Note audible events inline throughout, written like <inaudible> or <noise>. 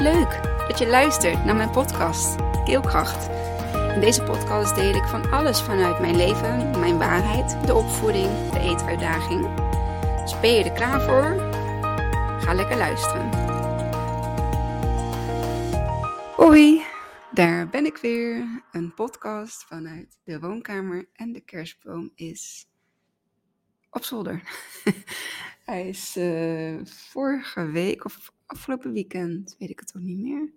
Leuk dat je luistert naar mijn podcast Keelkracht. In deze podcast deel ik van alles vanuit mijn leven, mijn waarheid, de opvoeding, de eetuitdaging. Dus ben je er klaar voor? Ga lekker luisteren. Hoi, daar ben ik weer. Een podcast vanuit de woonkamer en de kerstboom is op zolder. <laughs> Hij is uh, vorige week of afgelopen weekend, weet ik het ook niet meer.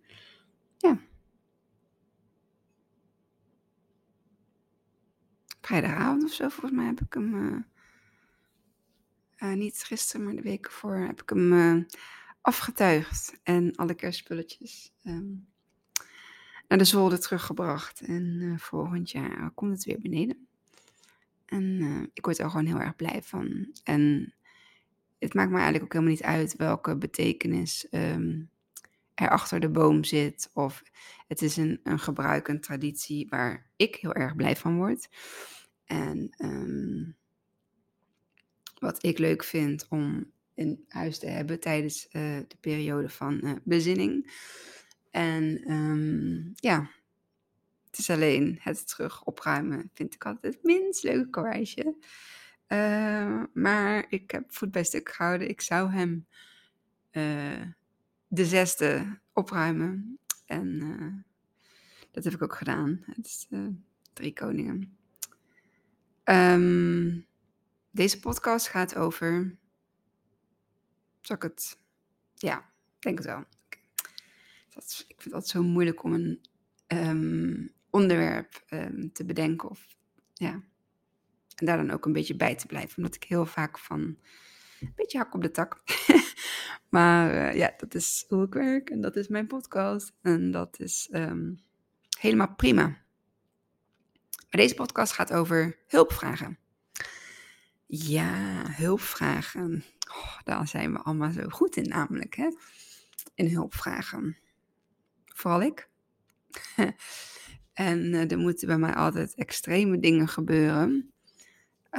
Ja. Vrijdagavond of zo, volgens mij heb ik hem. Uh, uh, niet gisteren, maar de week ervoor heb ik hem afgetuigd. En alle kerstspulletjes um, naar de zolder teruggebracht. En volgend jaar komt het weer beneden. En ik word er gewoon heel erg blij van. En het maakt me eigenlijk ook helemaal niet uit welke betekenis um, er achter de boom zit. Of het is een, een gebruik, een traditie waar ik heel erg blij van word. En um, wat ik leuk vind om in huis te hebben tijdens uh, de periode van uh, bezinning. En um, ja, het is alleen het terug opruimen vind ik altijd het minst leuke reisje. Uh, maar ik heb voet bij stuk gehouden. Ik zou hem uh, de zesde opruimen. En uh, dat heb ik ook gedaan. Het is Drie Koningen. Um, deze podcast gaat over. Zal ik het? Ja, denk het wel. Dat, ik vind het altijd zo moeilijk om een um, onderwerp um, te bedenken. Of ja, en daar dan ook een beetje bij te blijven. Omdat ik heel vaak van een beetje hak op de tak. <laughs> maar uh, ja, dat is hoe ik werk en dat is mijn podcast. En dat is um, helemaal prima. Maar deze podcast gaat over hulpvragen. Ja, hulpvragen. Oh, daar zijn we allemaal zo goed in, namelijk. Hè? In hulpvragen. Vooral ik. <laughs> en uh, er moeten bij mij altijd extreme dingen gebeuren.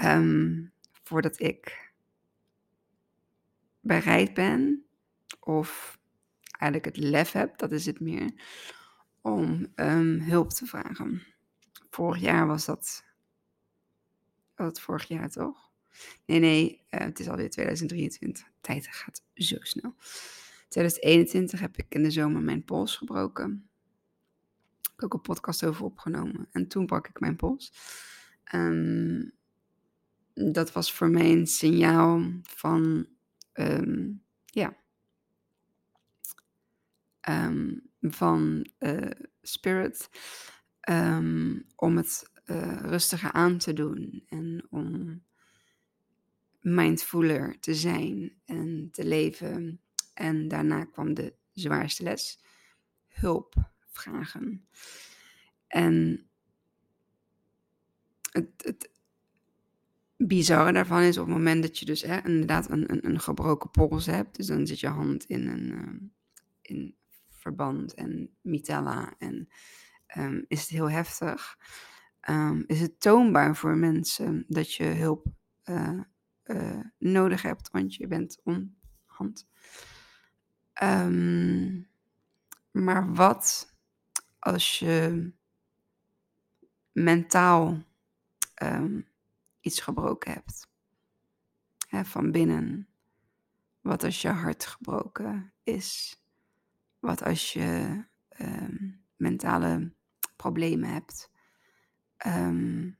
Um, voordat ik bereid ben, of eigenlijk het lef heb, dat is het meer, om um, hulp te vragen. Vorig jaar was dat. Was het vorig jaar toch? Nee, nee, uh, het is alweer 2023. Tijd gaat zo snel. 2021 heb ik in de zomer mijn pols gebroken. Ik heb ook een podcast over opgenomen. En toen brak ik mijn pols. Um, dat was voor mij een signaal van, um, ja, um, van uh, spirit, om het uh, rustiger aan te doen en om mindfuller te zijn en te leven. En daarna kwam de zwaarste les, hulp vragen. En het, het, bizarre daarvan is op het moment dat je dus hè, inderdaad een, een, een, gebroken pols hebt, dus dan zit je hand in een uh, in verband en mitella en um, is het heel heftig, um, is het toonbaar voor mensen dat je hulp uh, uh, nodig hebt, want je bent onhand. Um, maar wat als je mentaal um, iets gebroken hebt. Hè, van binnen. Wat als je hart gebroken is? Wat als je um, mentale problemen hebt? Um,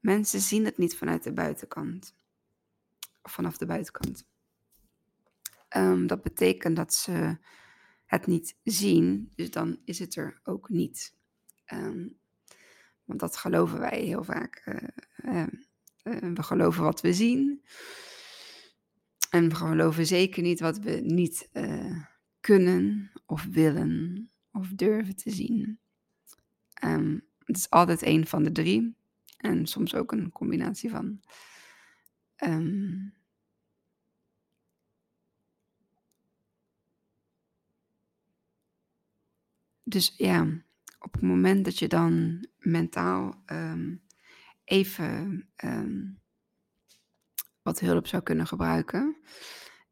mensen zien het niet vanuit de buitenkant. Vanaf de buitenkant. Dat betekent dat ze het niet zien, dus dan is het er ook niet. Um, want dat geloven wij heel vaak. Uh, uh, we geloven wat we zien. En we geloven zeker niet wat we niet kunnen of willen of durven te zien. Um, het is altijd een van de drie. En soms ook een combinatie van. Dus ja, op het moment dat je dan mentaal um, even um, wat hulp zou kunnen gebruiken.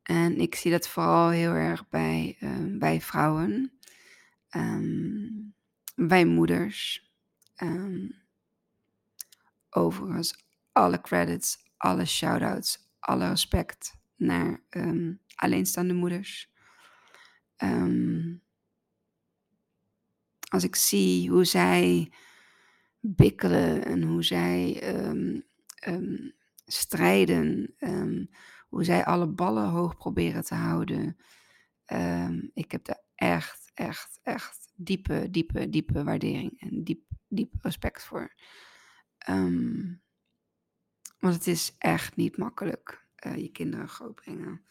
En ik zie dat vooral heel erg bij, ehm, bij vrouwen, ehm, bij moeders. Ehm, overigens, alle credits, alle shout-outs, alle respect naar ehm, alleenstaande moeders. Ehm, als ik zie hoe zij bikkelen en hoe zij ehm, ehm, strijden, ehm, hoe zij alle ballen hoog proberen te houden. Ik heb daar echt, echt, echt diepe, diepe, diepe waardering en diep, diep respect voor. Want het is echt niet makkelijk, eh, je kinderen grootbrengen.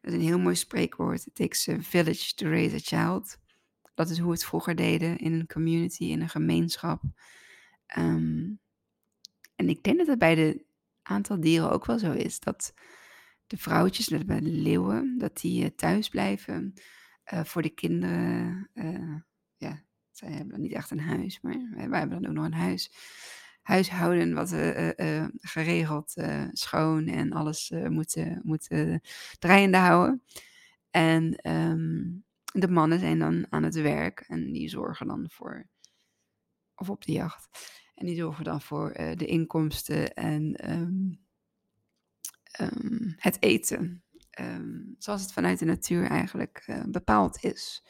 Dat is een heel mooi spreekwoord. It takes a village to raise a child. Dat is hoe we het vroeger deden in een community, in een gemeenschap. Ehm, en ik denk dat het bij de aantal dieren ook wel zo is. Dat de vrouwtjes, net bij de leeuwen, dat die eh, thuis blijven eh, voor de kinderen. eh, ja, zij hebben niet echt een huis, maar wij, hebben dan ook nog een huis. Huishouden wat geregeld, schoon en alles moeten moet, eh, draaiende houden. En ehm, de mannen zijn dan aan het werk en die zorgen dan voor, of op de jacht, en die zorgen dan voor eh, de inkomsten en ehm, ehm, het eten. Ehm, zoals het vanuit de natuur eigenlijk eh, bepaald is.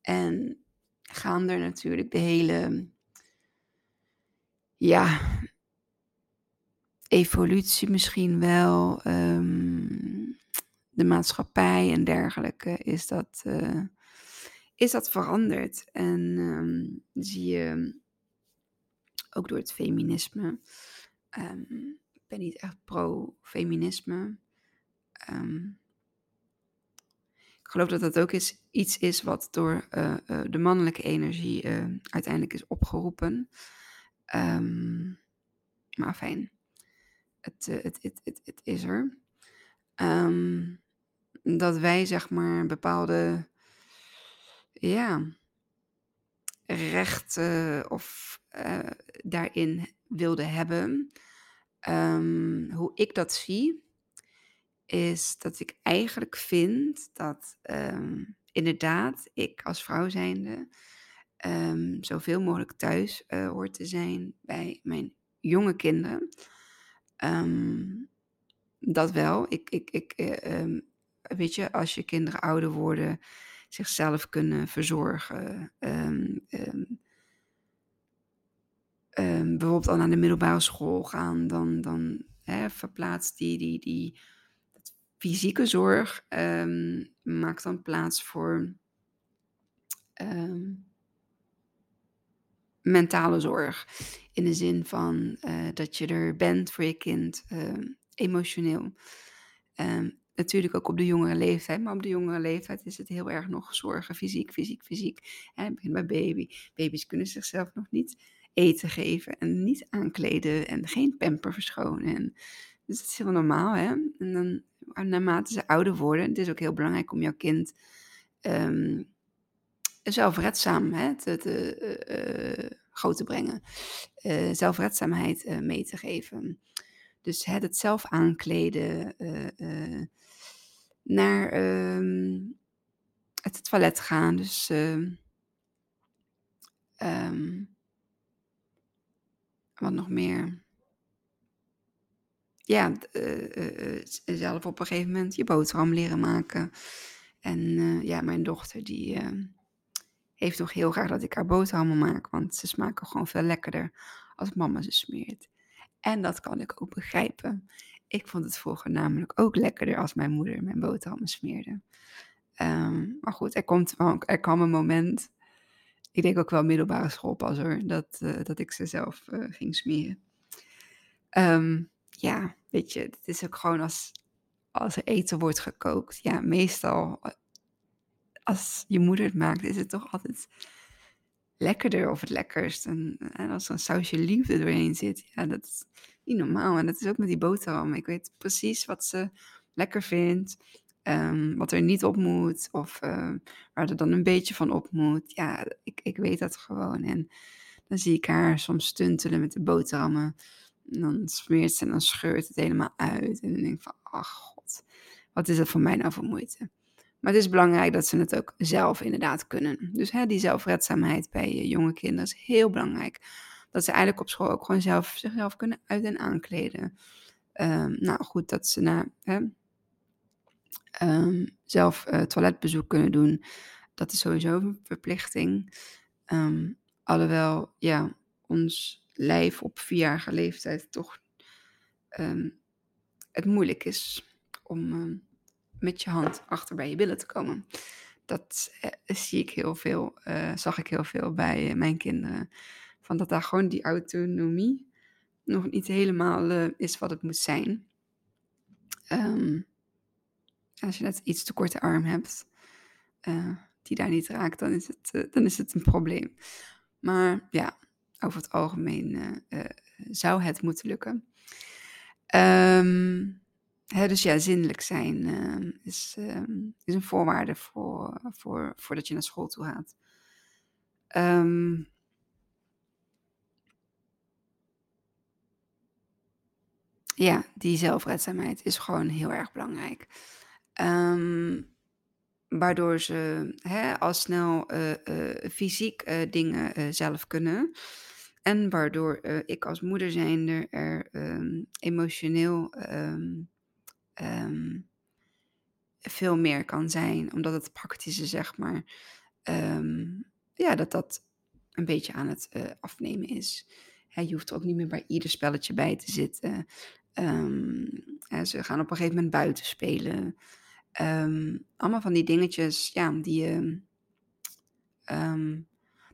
En gaan er natuurlijk de hele, ja, evolutie misschien wel, de maatschappij en dergelijke, is dat, eh, is dat veranderd. En ehm, zie je ook door het feminisme. ehm, ik ben niet echt pro-feminisme. Ehm, ik geloof dat dat ook is, iets is wat door eh, eh, de mannelijke energie uiteindelijk is opgeroepen. Maar fijn, het, het, het, het, is er. Dat wij zeg maar bepaalde ja, rechten of eh, daarin wilden hebben. Ehm, hoe ik dat zie, is dat ik eigenlijk vind dat ehm, inderdaad ik als vrouw zijnde ehm, zoveel mogelijk thuis eh, hoort te zijn bij mijn jonge kinderen. Dat wel. Ik, ik, ik, eh, weet je, als je kinderen ouder worden, zichzelf kunnen verzorgen. ehm, ehm, ehm, bijvoorbeeld al naar de middelbare school gaan, dan, dan hè, verplaatst die, die, die dat fysieke zorg, maakt dan plaats voor mentale zorg. In de zin van eh, dat je er bent voor je kind, emotioneel. Ehm, natuurlijk ook op de jongere leeftijd, maar op de jongere leeftijd is het heel erg nog zorgen, fysiek, fysiek, fysiek. Hè, het begint bij baby. Baby's kunnen zichzelf nog niet eten geven en niet aankleden en geen pamper verschonen. En, dus dat is heel normaal, hè. En dan, naarmate ze ouder worden, het is ook heel belangrijk om jouw kind ehm, zelfredzaam hè, te, te, eh, eh, groot te brengen. Eh, zelfredzaamheid mee te geven. Dus hè, het zelf aankleden, naar ehm, het toilet gaan. Dus ehm, ehm, wat nog meer? Ja, eh, eh, eh, zelf op een gegeven moment je boterham leren maken. En ja, mijn dochter die heeft nog heel graag dat ik haar boterhammen maak, want ze smaken gewoon veel lekkerder als mama ze smeert. En dat kan ik ook begrijpen. Ik vond het vroeger namelijk ook lekkerder als mijn moeder mijn boterhammen smeerde. Ehm, maar goed, er, komt, er kwam een moment, ik denk ook wel middelbare school pas hoor, dat, eh, dat ik ze zelf eh, ging smeren. Ehm, ja, weet je, het is ook gewoon als, als er eten wordt gekookt. Ja, meestal eh, als je moeder het maakt, is het toch altijd lekkerder of het lekkerst. En, als er een sausje liefde doorheen zit, ja, dat is niet normaal. En dat is ook met die boterham. Ik weet precies wat ze lekker vindt, ehm, wat er niet op moet, of eh, waar er dan een beetje van op moet. Ja, ik, ik weet dat gewoon. En dan zie ik haar soms stuntelen met de boterhammen. En dan smeert ze en dan scheurt het helemaal uit. En dan denk ik van, ach god, wat is het voor mij nou voor moeite? Maar het is belangrijk dat ze het ook zelf inderdaad kunnen. Dus hè, die zelfredzaamheid bij jonge kinderen is heel belangrijk. Dat ze eigenlijk op school ook gewoon zelf zichzelf kunnen uit- en aankleden. Um, nou goed, dat ze naar, hè, um, zelf uh, toiletbezoek kunnen doen. Dat is sowieso een verplichting. Um, alhoewel, ja, ons lijf op vierjarige leeftijd toch het moeilijk is om met je hand achter bij je billen te komen. Dat uh, zie ik heel veel, uh, zag ik heel veel bij uh, mijn kinderen. Van dat daar gewoon die autonomie nog niet helemaal is wat het moet zijn. Um, als je net iets te korte arm hebt, die daar niet raakt, dan is het, dan is het een probleem. Maar ja, over het algemeen zou het moeten lukken. Um, Dus ja, zindelijk zijn uh, is, uh, is een voorwaarde voor, voor, voordat je naar school toe gaat. Um, ja, die zelfredzaamheid is gewoon heel erg belangrijk. Waardoor ze hè, al snel uh, fysiek dingen zelf kunnen. En waardoor ik als moeder zijnde er emotioneel um, veel meer kan zijn. Omdat het praktische, zeg maar, um, ja, dat dat een beetje aan het uh, afnemen is. Hè, je hoeft er ook niet meer bij ieder spelletje bij te zitten. Um, ze gaan op een gegeven moment buiten spelen. allemaal van die dingetjes, ja, die je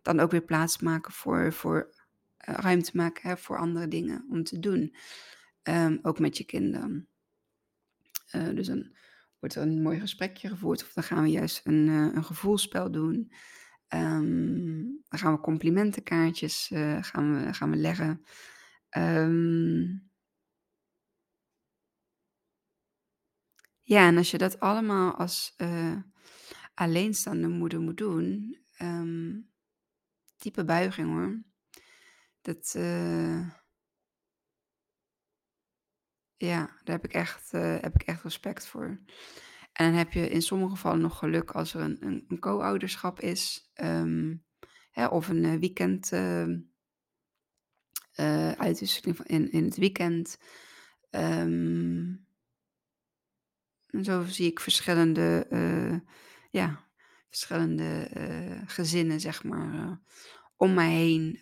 dan ook weer plaats maken voor, voor uh, ruimte maken hè, voor andere dingen om te doen. ook met je kinderen. Uh, dus dan wordt er een mooi gesprekje gevoerd. Of dan gaan we juist een, uh, een gevoelsspel doen. Um, dan gaan we complimentenkaartjes uh, gaan we, gaan we leggen. Um, ja, en als je dat allemaal als alleenstaande moeder moet doen, um, diepe buiging hoor. Dat, ja, daar heb ik echt, uh, heb ik echt respect voor. En dan heb je in sommige gevallen nog geluk als er een, een, een co-ouderschap is. Um, hè, of een uh, weekend uh, uitwisseling in, in het weekend. Um, en zo zie ik verschillende, ja, verschillende gezinnen, zeg maar, om mij heen.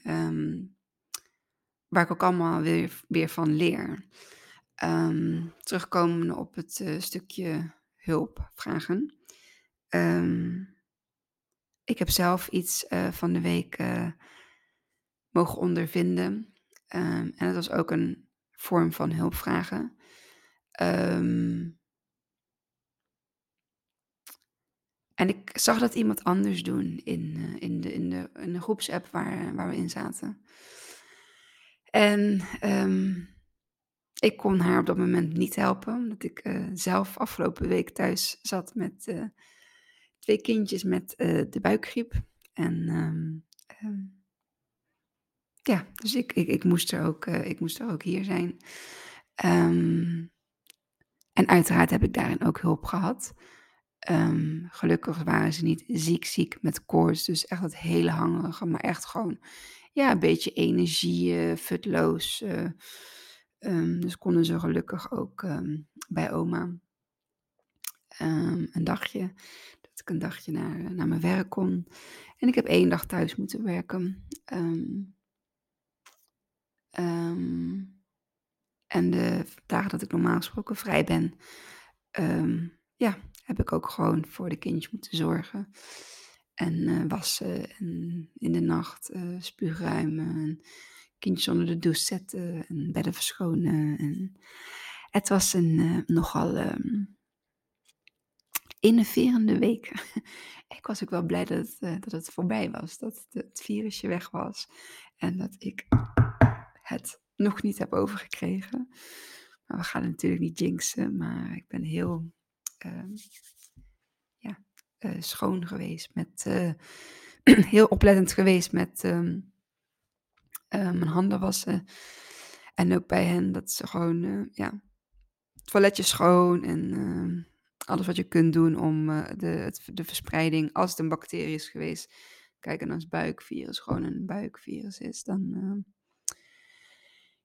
Waar ik ook allemaal weer, weer van leer. Um, terugkomen op het uh, stukje hulp vragen. Um, ik heb zelf iets uh, van de week uh, mogen ondervinden. Um, en dat was ook een vorm van hulp vragen. en ik zag dat iemand anders doen in, in, de, in, de, in de groepsapp waar, waar we in zaten. En ik kon haar op dat moment niet helpen, omdat ik uh, zelf afgelopen week thuis zat met uh, twee kindjes met uh, de buikgriep. En um, um, ja, dus ik, ik, ik, moest er ook, ik moest er ook hier zijn. Um, en uiteraard heb ik daarin ook hulp gehad. gelukkig waren ze niet ziek, ziek met koorts. Dus echt het hele hangerige, maar echt gewoon ja, een beetje energie, futloos. Um, dus konden ze gelukkig ook um, bij oma um, een dagje, dat ik een dagje naar, naar mijn werk kon. En ik heb één dag thuis moeten werken. en de dagen dat ik normaal gesproken vrij ben, ja, heb ik ook gewoon voor de kindjes moeten zorgen. En uh, wassen en in de nacht uh, spuugruimen. En kindjes onder de douche zetten en bedden verschonen. En het was een uh, nogal um, innoverende week. <laughs> ik was ook wel blij dat het, uh, dat het voorbij was, dat het virusje weg was en dat ik het nog niet heb overgekregen. Maar we gaan natuurlijk niet jinxen, maar ik ben heel uh, ja, uh, schoon geweest met, <clears throat> heel oplettend geweest met uh, mijn handen wassen. En ook bij hen dat ze gewoon, uh, ja, toiletje schoon en uh, alles wat je kunt doen om de, de verspreiding, als het een bacterie is geweest, kijk, en als buikvirus gewoon een buikvirus is, dan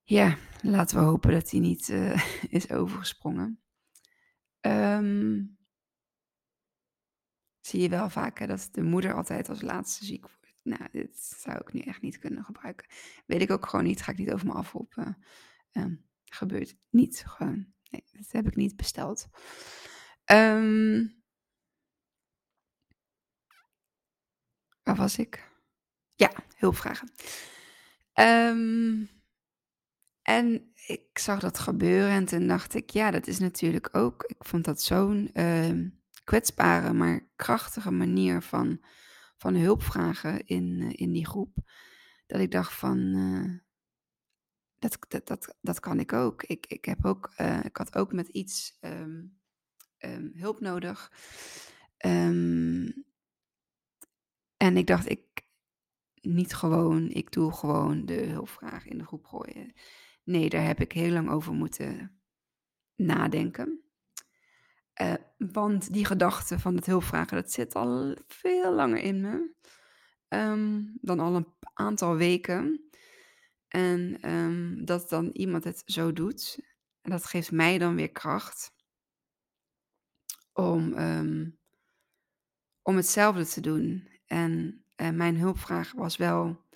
ja, laten we hopen dat hij niet <laughs> is overgesprongen. Um, zie je wel vaak dat de moeder altijd als laatste ziek. Nou, dit zou ik nu echt niet kunnen gebruiken. Weet ik ook gewoon niet, ga ik niet over me afroepen. Um, gebeurt niet gewoon. Nee, dat heb ik niet besteld. Um, waar was ik? Ja, hulpvragen. Um, en ik zag dat gebeuren en toen dacht ik, ja, dat is natuurlijk ook, ik vond dat zo'n kwetsbare, maar krachtige manier van, van hulpvragen in, uh, in die groep. Dat ik dacht van, uh, dat, dat, dat, dat kan ik ook. Ik, ik, heb ook, ik had ook met iets um, um, hulp nodig. Um, en ik dacht, ik niet gewoon, ik doe gewoon de hulpvraag in de groep gooien. Nee, daar heb ik heel lang over moeten nadenken. Uh, want die gedachte van het hulpvragen, dat zit al veel langer in me. Um, dan al een aantal weken. En um, dat dan iemand het zo doet, dat geeft mij dan weer kracht om, um, om hetzelfde te doen. En uh, mijn hulpvraag was wel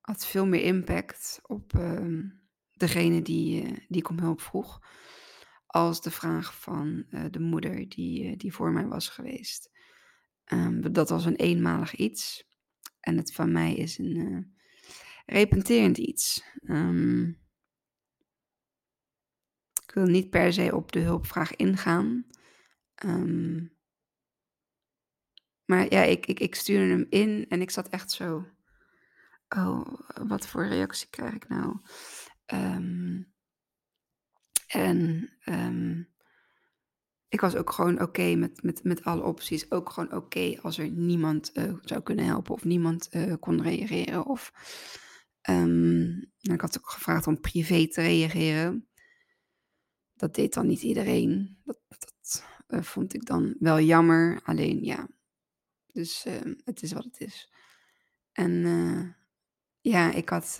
had veel meer impact op degene die, uh, die ik om hulp vroeg, als de vraag van uh, de moeder die, die voor mij was geweest. Um, dat was een eenmalig iets en het van mij is een repenterend iets. Um, ik wil niet per se op de hulpvraag ingaan. Um, maar ja, ik, ik, ik stuurde hem in en ik zat echt zo oh, wat voor reactie krijg ik nou? Um, en um, ik was ook gewoon oké met, met, met alle opties. Ook gewoon oké als er niemand uh, zou kunnen helpen of niemand uh, kon reageren. Of, um, ik had ook gevraagd om privé te reageren. Dat deed dan niet iedereen. Dat, dat uh, vond ik dan wel jammer. Alleen ja, dus het is wat het is. En ja, ik had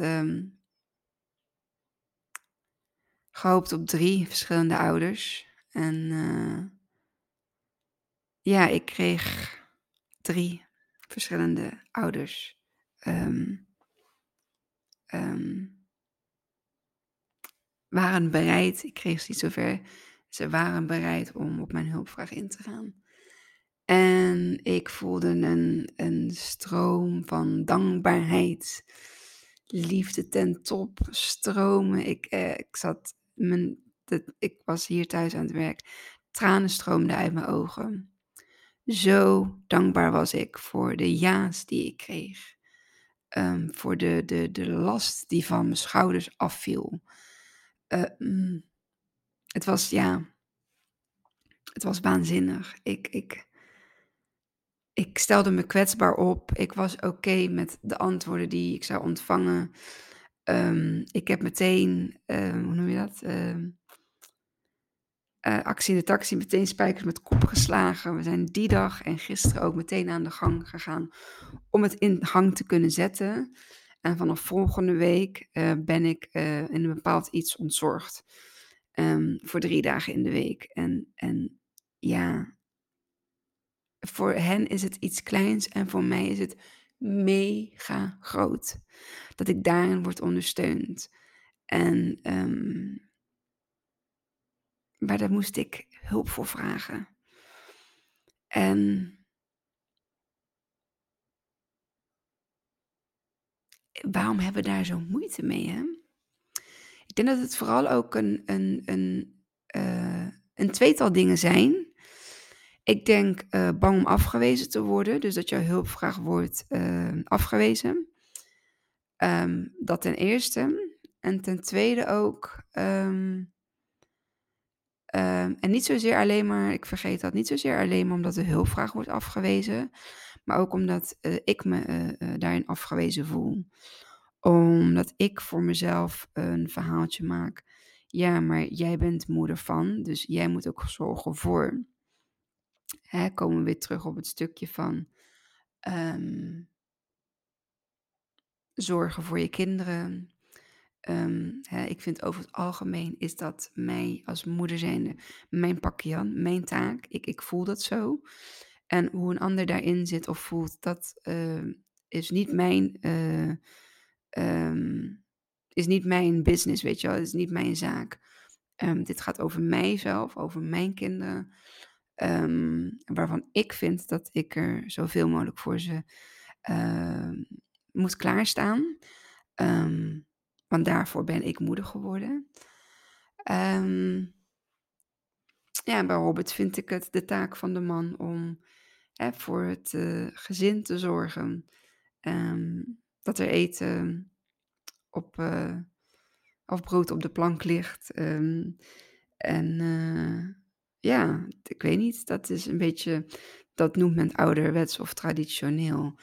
gehoopt op drie verschillende ouders. En uh, ja, ik kreeg drie verschillende ouders. Um, um, waren bereid, ik kreeg ze niet zover, ze waren bereid om op mijn hulpvraag in te gaan. En ik voelde een, een stroom van dankbaarheid, liefde ten top stromen. Ik, eh, ik zat, mijn, ik was hier thuis aan het werk, tranen stroomden uit mijn ogen. Zo dankbaar was ik voor de ja's die ik kreeg. Um, voor de, de, de last die van mijn schouders afviel. Mm, het was, ja, het was waanzinnig. Ik, ik, ik stelde me kwetsbaar op. Ik was oké met de antwoorden die ik zou ontvangen. Um, ik heb meteen, um, hoe noem je dat? Um, actie in de taxi, meteen spijkers met kop geslagen. We zijn die dag en gisteren ook meteen aan de gang gegaan om het in gang te kunnen zetten. En vanaf volgende week uh, ben ik uh, in een bepaald iets ontzorgd. voor drie dagen in de week. En, en ja, voor hen is het iets kleins en voor mij is het mega groot. Dat ik daarin word ondersteund. En, um, maar daar moest ik hulp voor vragen. En waarom hebben we daar zo moeite mee? Hè? Ik denk dat het vooral ook een, een, een, uh, een tweetal dingen zijn ik denk uh, bang om afgewezen te worden, dus dat jouw hulpvraag wordt uh, afgewezen. Um, dat ten eerste. En ten tweede ook. Um, en niet zozeer alleen maar, ik vergeet dat, niet zozeer alleen maar omdat de hulpvraag wordt afgewezen, maar ook omdat uh, ik me daarin afgewezen voel. Omdat ik voor mezelf een verhaaltje maak. Ja, maar jij bent moeder van, dus jij moet ook zorgen voor. Hè, komen we weer terug op het stukje van ehm, zorgen voor je kinderen. Ehm, hè, ik vind over het algemeen is dat mij als moeder zijnde mijn pakje aan, mijn taak. Ik, ik voel dat zo. En hoe een ander daarin zit of voelt, dat ehm, is niet mijn. eh, is niet mijn business, weet je wel. Het is niet mijn zaak. Dit gaat over mijzelf, over mijn kinderen. Ehm, waarvan ik vind dat ik er zoveel mogelijk voor ze ehm, moet klaarstaan. Ehm, want daarvoor ben ik moeder geworden. Ja, bij vind ik het de taak van de man om hè, voor het eh, gezin te zorgen. Dat er eten op, eh, of brood op de plank ligt. En eh, ja, ik weet niet, dat is een beetje, dat noemt men ouderwets of traditioneel.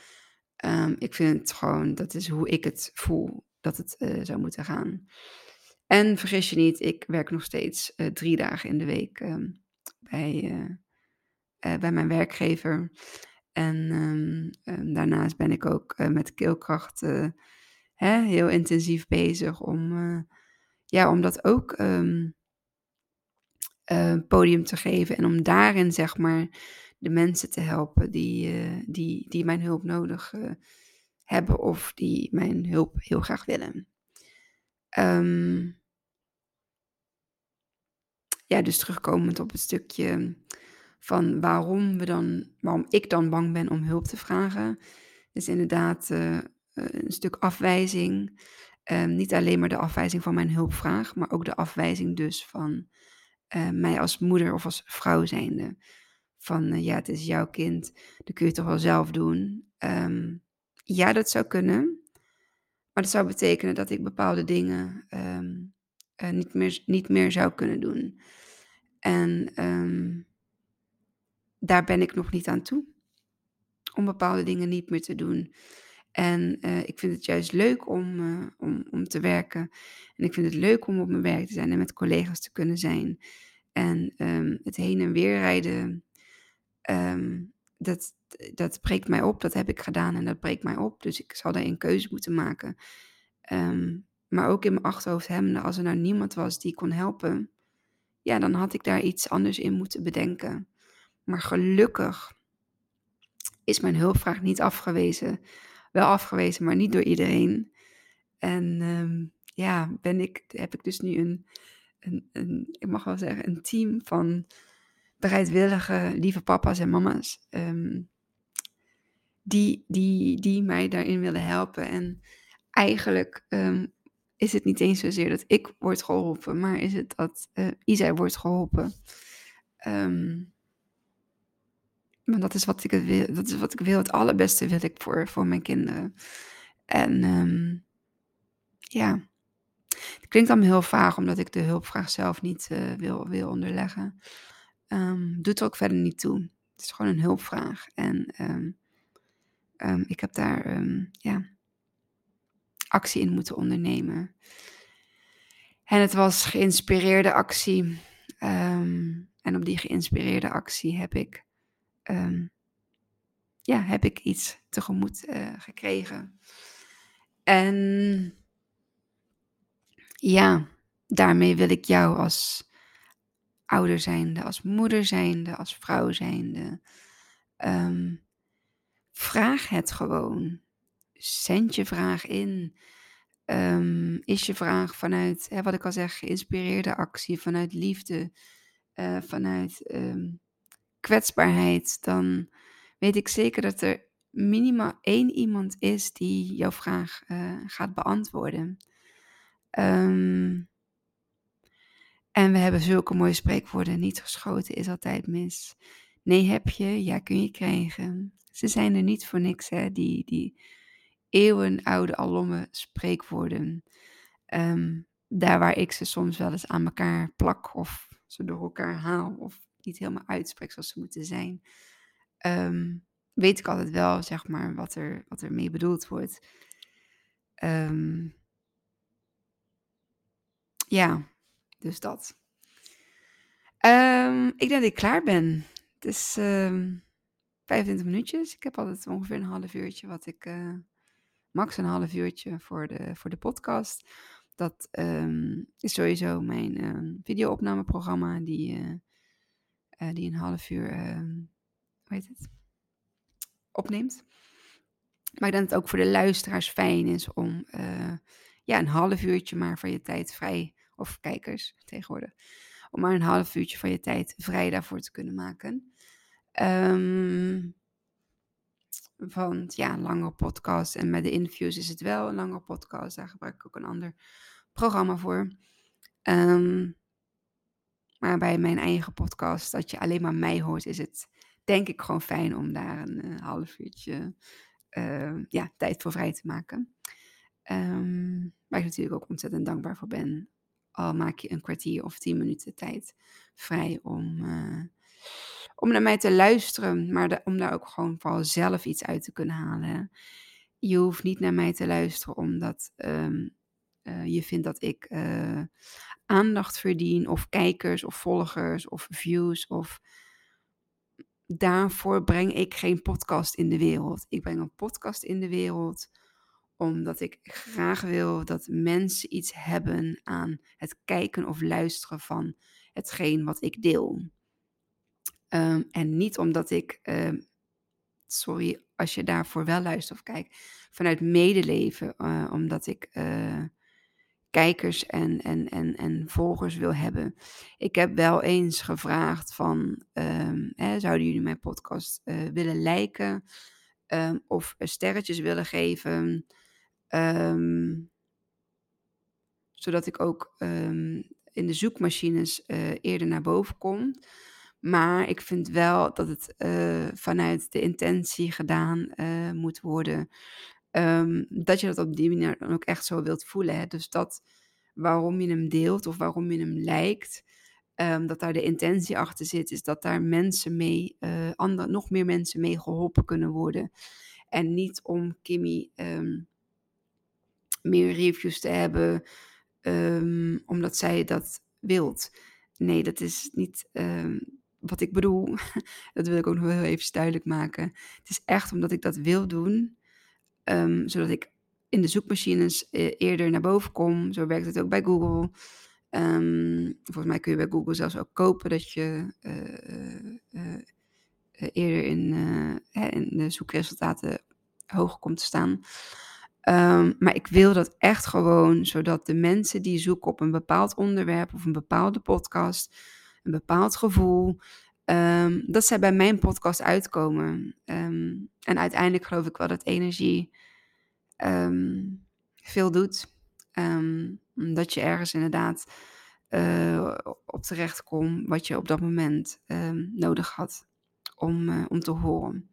Ehm, ik vind het gewoon, dat is hoe ik het voel dat het eh, zou moeten gaan. En vergis je niet, ik werk nog steeds eh, drie dagen in de week ehm, bij, eh, bij mijn werkgever. En ehm, daarnaast ben ik ook met keelkracht eh, hè, heel intensief bezig om, ja, om dat ook eh, podium te geven. En om daarin, zeg maar, de mensen te helpen die, eh, die, die mijn hulp nodig eh, hebben of die mijn hulp heel graag willen. Ehm, ja, dus terugkomend op het stukje van waarom we dan, waarom ik dan bang ben om hulp te vragen, is inderdaad een stuk afwijzing. Ehm, niet alleen maar de afwijzing van mijn hulpvraag, maar ook de afwijzing dus van eh, mij als moeder of als vrouw zijnde. Van eh, ja, het is jouw kind, dat kun je toch wel zelf doen. Ehm, ja, dat zou kunnen. Maar dat zou betekenen dat ik bepaalde dingen ehm, eh, niet, meer, niet meer zou kunnen doen. En ehm, daar ben ik nog niet aan toe. Om bepaalde dingen niet meer te doen. En eh, ik vind het juist leuk om, eh, om, om te werken. En ik vind het leuk om op mijn werk te zijn en met collega's te kunnen zijn. En ehm, het heen en weer rijden, ehm, dat, dat breekt mij op. Dat heb ik gedaan en dat breekt mij op. Dus ik zal daar een keuze moeten maken. Ehm, maar ook in mijn achterhoofd als er nou niemand was die kon helpen, ja, dan had ik daar iets anders in moeten bedenken. Maar gelukkig is mijn hulpvraag niet afgewezen. Wel afgewezen, maar niet door iedereen. En ehm, ja, ben ik, heb ik dus nu een, een, een, ik mag wel zeggen, een team van bereidwillige, lieve papa's en mama's. ehm, die, die, die mij daarin willen helpen. En eigenlijk ehm, is het niet eens zozeer dat ik word geholpen, maar is het dat Isa wordt geholpen. Want dat is wat ik wil. Dat is wat ik wil. Het allerbeste wil ik voor, voor mijn kinderen. En ehm, ja, het klinkt allemaal heel vaag, omdat ik de hulpvraag zelf niet eh, wil, wil onderleggen. Ehm doet er ook verder niet toe. Het is gewoon een hulpvraag. En ehm, ik heb daar ja, actie in moeten ondernemen. En het was geïnspireerde actie. En op die geïnspireerde actie heb ik, ehm, ja, heb ik iets tegemoet eh, gekregen. En ja, daarmee wil ik jou als ouder zijnde, als moeder zijnde, als vrouw zijnde, ehm, vraag het gewoon. Zend je vraag in. Ehm, is je vraag vanuit, hè, wat ik al zeg, geïnspireerde actie, vanuit liefde, eh, vanuit kwetsbaarheid, dan weet ik zeker dat er minimaal één iemand is die jouw vraag eh, gaat beantwoorden. Ehm, en we hebben zulke mooie spreekwoorden. Niet geschoten is altijd mis. Nee heb je, ja kun je krijgen. Ze zijn er niet voor niks, hè, die, die eeuwenoude alomme spreekwoorden. Ehm, daar waar ik ze soms wel eens aan elkaar plak of ze door elkaar haal of niet helemaal uitspreek zoals ze moeten zijn. Ehm, weet ik altijd wel, zeg maar, wat er, wat er mee bedoeld wordt. Ehm, ja, Dus dat. Ehm, ik denk dat ik klaar ben. Het is 25 minuutjes. Ik heb altijd ongeveer een half uurtje wat ik... Uh, max een half uurtje voor de, voor de podcast. Dat is sowieso mijn um, videoopnameprogramma die, uh, die een half uur, hoe heet het, opneemt. Maar ik denk dat het ook voor de luisteraars fijn is om ja, een half uurtje maar van je tijd vrij, of kijkers tegenwoordig, om maar een half uurtje van je tijd vrij daarvoor te kunnen maken. Um, want ja, een langere podcast en met de interviews is het wel een langere podcast. Daar gebruik ik ook een ander programma voor. Um, maar bij mijn eigen podcast, dat je alleen maar mij hoort, is het denk ik gewoon fijn om daar een uh, half uurtje uh, ja, tijd voor vrij te maken. Um, waar ik natuurlijk ook ontzettend dankbaar voor ben. Al maak je een kwartier of tien minuten tijd vrij om, uh, om naar mij te luisteren, maar om daar ook gewoon vooral zelf iets uit te kunnen halen. Je hoeft niet naar mij te luisteren omdat uh, je vindt dat ik uh, aandacht verdien, of kijkers, of volgers, of views, of daarvoor breng ik geen podcast in de wereld. Ik breng een podcast in de wereld omdat ik graag wil dat mensen iets hebben aan het kijken of luisteren van hetgeen wat ik deel. Um, en niet omdat ik, um, sorry als je daarvoor wel luistert of kijkt, vanuit medeleven, uh, omdat ik kijkers en, en, en, en volgers wil hebben. Ik heb wel eens gevraagd van, um, hè, zouden jullie mijn podcast uh, willen liken of sterretjes willen geven? Um, zodat ik ook in de zoekmachines uh, eerder naar boven kom. Maar ik vind wel dat het vanuit de intentie gedaan moet worden. Um, dat je dat op die manier dan ook echt zo wilt voelen. Hè? Dus dat waarom je hem deelt of waarom je hem lijkt, um, dat daar de intentie achter zit, is dat daar mensen mee, uh, andere, nog meer mensen mee geholpen kunnen worden. En niet om Kimmy um, meer reviews te hebben, omdat zij dat wilt. Nee, dat is niet wat ik bedoel. <laughs> dat wil ik ook nog heel even duidelijk maken. Het is echt omdat ik dat wil doen, um, zodat ik in de zoekmachines uh, eerder naar boven kom. Zo werkt het ook bij Google. volgens mij kun je bij Google zelfs ook kopen dat je uh, uh, eerder in, in de zoekresultaten hoger komt te staan. Um, maar ik wil dat echt gewoon, zodat de mensen die zoeken op een bepaald onderwerp of een bepaalde podcast, een bepaald gevoel, um, dat zij bij mijn podcast uitkomen. Um, en uiteindelijk geloof ik wel dat energie veel doet. dat je ergens inderdaad uh, op terecht komt wat je op dat moment nodig had om, uh, om te horen.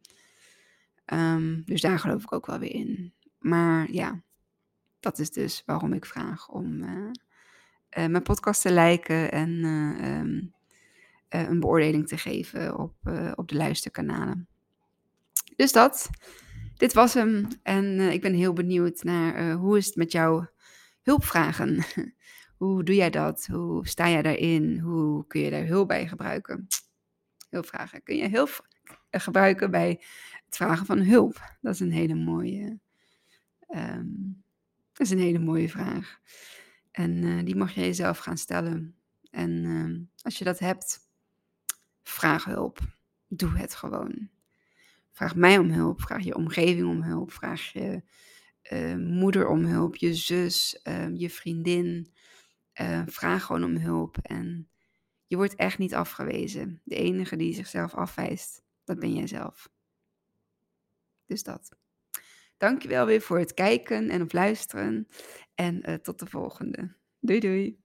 dus daar geloof ik ook wel weer in. Maar ja, dat is dus waarom ik vraag om uh, mijn podcast te liken en een beoordeling te geven op, op de luisterkanalen. Dus dat. Dit was hem. En ik ben heel benieuwd naar hoe is het met jouw hulpvragen? <laughs> hoe doe jij dat? Hoe sta jij daarin? Hoe kun je daar hulp bij gebruiken? Hulpvragen. Kun je hulp gebruiken bij het vragen van hulp? Dat is een hele mooie Um, dat is een hele mooie vraag. En die mag je jezelf gaan stellen. En uh, als je dat hebt, vraag hulp. Doe het gewoon. Vraag mij om hulp. Vraag je omgeving om hulp. Vraag je uh, moeder om hulp. Je zus, ehm, je vriendin. vraag gewoon om hulp. En je wordt echt niet afgewezen. De enige die zichzelf afwijst, dat ben jij zelf. Dus dat. Dankjewel weer voor het kijken en op luisteren. En tot de volgende. Doei doei.